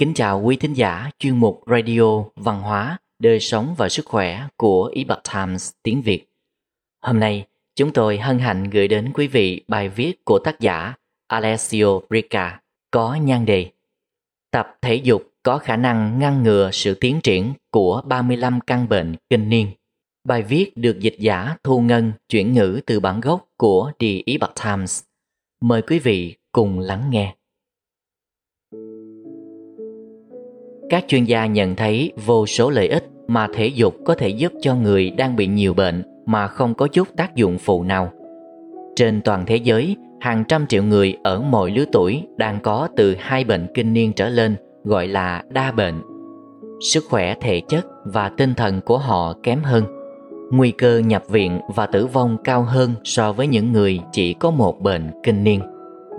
Kính chào quý thính giả chuyên mục Radio Văn hóa, Đời sống và Sức khỏe của Epoch Times tiếng Việt. Hôm nay, chúng tôi hân hạnh gửi đến quý vị bài viết của tác giả Alessio Brica có nhan đề Tập thể dục có khả năng ngăn ngừa sự tiến triển của 35 căn bệnh kinh niên. Bài viết được dịch giả Thu Ngân chuyển ngữ từ bản gốc của The Epoch Times. Mời quý vị cùng lắng nghe. Các chuyên gia nhận thấy vô số lợi ích mà thể dục có thể giúp cho người đang bị nhiều bệnh mà không có chút tác dụng phụ nào. Trên toàn thế giới, hàng trăm triệu người ở mọi lứa tuổi đang có từ hai bệnh kinh niên trở lên gọi là đa bệnh. Sức khỏe thể chất và tinh thần của họ kém hơn. Nguy cơ nhập viện và tử vong cao hơn so với những người chỉ có một bệnh kinh niên.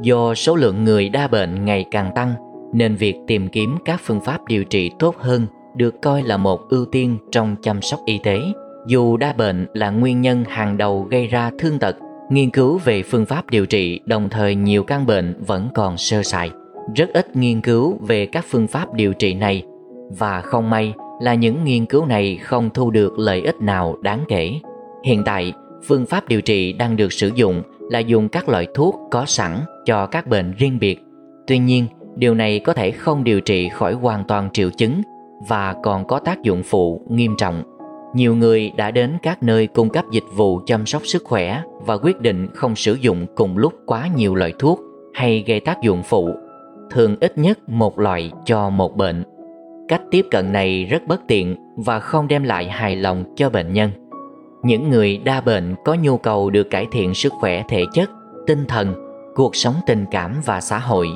Do số lượng người đa bệnh ngày càng tăng, nên việc tìm kiếm các phương pháp điều trị tốt hơn được coi là một ưu tiên trong chăm sóc y tế. Dù đa bệnh là nguyên nhân hàng đầu gây ra thương tật, nghiên cứu về phương pháp điều trị đồng thời nhiều căn bệnh vẫn còn sơ sài. Rất ít nghiên cứu về các phương pháp điều trị này và không may là những nghiên cứu này không thu được lợi ích nào đáng kể. Hiện tại, phương pháp điều trị đang được sử dụng là dùng các loại thuốc có sẵn cho các bệnh riêng biệt. Tuy nhiên, điều này có thể không điều trị khỏi hoàn toàn triệu chứng và còn có tác dụng phụ nghiêm trọng. Nhiều người đã đến các nơi cung cấp dịch vụ chăm sóc sức khỏe và quyết định không sử dụng cùng lúc quá nhiều loại thuốc hay gây tác dụng phụ, thường ít nhất một loại cho một bệnh. Cách tiếp cận này rất bất tiện và không đem lại hài lòng cho bệnh nhân. Những người đa bệnh có nhu cầu được cải thiện sức khỏe thể chất, tinh thần, cuộc sống tình cảm và xã hội.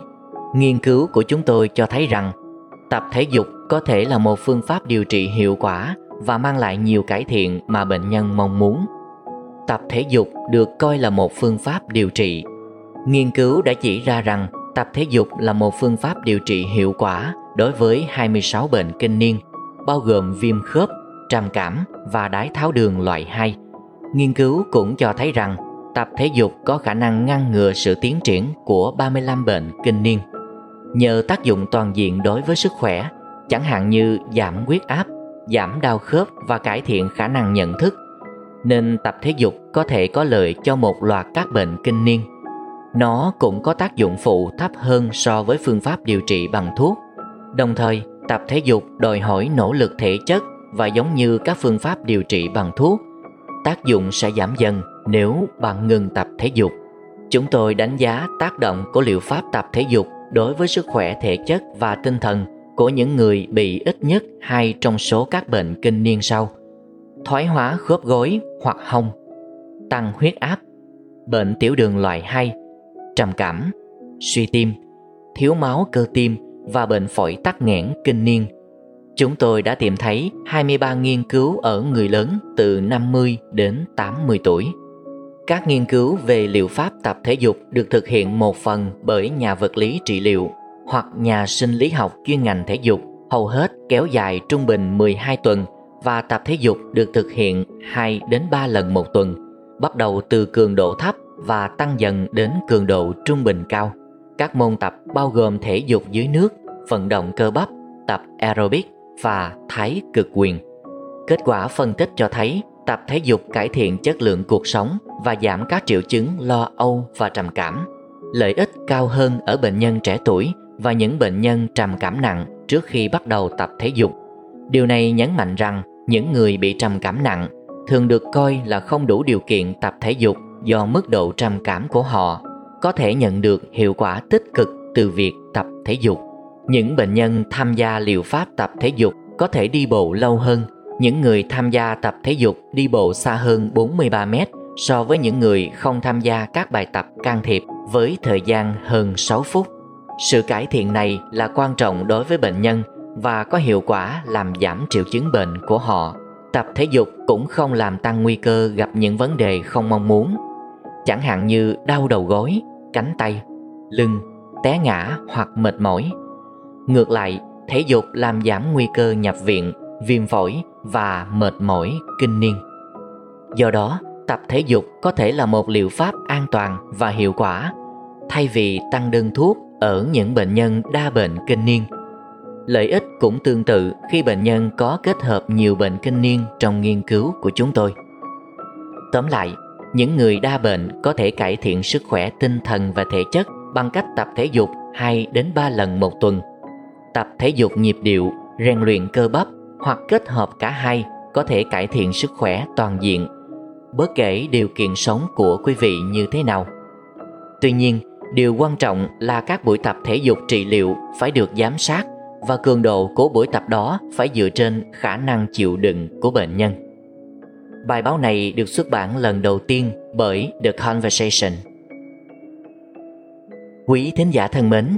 Nghiên cứu của chúng tôi cho thấy rằng tập thể dục có thể là một phương pháp điều trị hiệu quả và mang lại nhiều cải thiện mà bệnh nhân mong muốn. Tập thể dục được coi là một phương pháp điều trị. Nghiên cứu đã chỉ ra rằng tập thể dục là một phương pháp điều trị hiệu quả đối với 26 bệnh kinh niên, bao gồm viêm khớp, trầm cảm và đái tháo đường loại 2. Nghiên cứu cũng cho thấy rằng tập thể dục có khả năng ngăn ngừa sự tiến triển của 35 bệnh kinh niên. Nhờ tác dụng toàn diện đối với sức khỏe, chẳng hạn như giảm huyết áp, giảm đau khớp và cải thiện khả năng nhận thức, nên tập thể dục có thể có lợi cho một loạt các bệnh kinh niên. Nó cũng có tác dụng phụ thấp hơn so với phương pháp điều trị bằng thuốc. Đồng thời, tập thể dục đòi hỏi nỗ lực thể chất và giống như các phương pháp điều trị bằng thuốc, tác dụng sẽ giảm dần nếu bạn ngừng tập thể dục. Chúng tôi đánh giá tác động của liệu pháp tập thể dục đối với sức khỏe thể chất và tinh thần của những người bị ít nhất hai trong số các bệnh kinh niên sau. Thoái hóa khớp gối hoặc hông. Tăng huyết áp. Bệnh tiểu đường loại 2 trầm cảm. Suy tim. Thiếu máu cơ tim và bệnh phổi tắc nghẽn kinh niên. Chúng tôi đã tìm thấy 23 nghiên cứu ở người lớn từ 50 đến 80 tuổi. Các nghiên cứu về liệu pháp tập thể dục được thực hiện một phần bởi nhà vật lý trị liệu hoặc nhà sinh lý học chuyên ngành thể dục, hầu hết kéo dài trung bình 12 tuần và tập thể dục được thực hiện 2 đến 3 lần một tuần, bắt đầu từ cường độ thấp và tăng dần đến cường độ trung bình cao. Các môn tập bao gồm thể dục dưới nước, vận động cơ bắp, tập aerobic và thái cực quyền. Kết quả phân tích cho thấy tập thể dục cải thiện chất lượng cuộc sống và giảm các triệu chứng lo âu và trầm cảm. Lợi ích cao hơn ở bệnh nhân trẻ tuổi và những bệnh nhân trầm cảm nặng trước khi bắt đầu tập thể dục. Điều này nhấn mạnh rằng những người bị trầm cảm nặng thường được coi là không đủ điều kiện tập thể dục do mức độ trầm cảm của họ, có thể nhận được hiệu quả tích cực từ việc tập thể dục. Những bệnh nhân tham gia liệu pháp tập thể dục có thể đi bộ lâu hơn. Những người tham gia tập thể dục đi bộ xa hơn 43 mét so với những người không tham gia các bài tập can thiệp với thời gian hơn 6 phút. Sự cải thiện này là quan trọng đối với bệnh nhân và có hiệu quả làm giảm triệu chứng bệnh của họ. Tập thể dục cũng không làm tăng nguy cơ gặp những vấn đề không mong muốn, chẳng hạn như đau đầu gối, cánh tay, lưng, té ngã hoặc mệt mỏi. Ngược lại, thể dục làm giảm nguy cơ nhập viện, viêm phổi và mệt mỏi kinh niên. Do đó, tập thể dục có thể là một liệu pháp an toàn và hiệu quả thay vì tăng đơn thuốc ở những bệnh nhân đa bệnh kinh niên. Lợi ích cũng tương tự khi bệnh nhân có kết hợp nhiều bệnh kinh niên trong nghiên cứu của chúng tôi. Tóm lại, những người đa bệnh có thể cải thiện sức khỏe tinh thần và thể chất bằng cách tập thể dục 2 đến 3 lần một tuần. Tập thể dục nhịp điệu, rèn luyện cơ bắp hoặc kết hợp cả hai có thể cải thiện sức khỏe toàn diện, bất kể điều kiện sống của quý vị như thế nào. Tuy nhiên, điều quan trọng là các buổi tập thể dục trị liệu phải được giám sát và cường độ của buổi tập đó phải dựa trên khả năng chịu đựng của bệnh nhân. Bài báo này được xuất bản lần đầu tiên bởi The Conversation. Quý thính giả thân mến,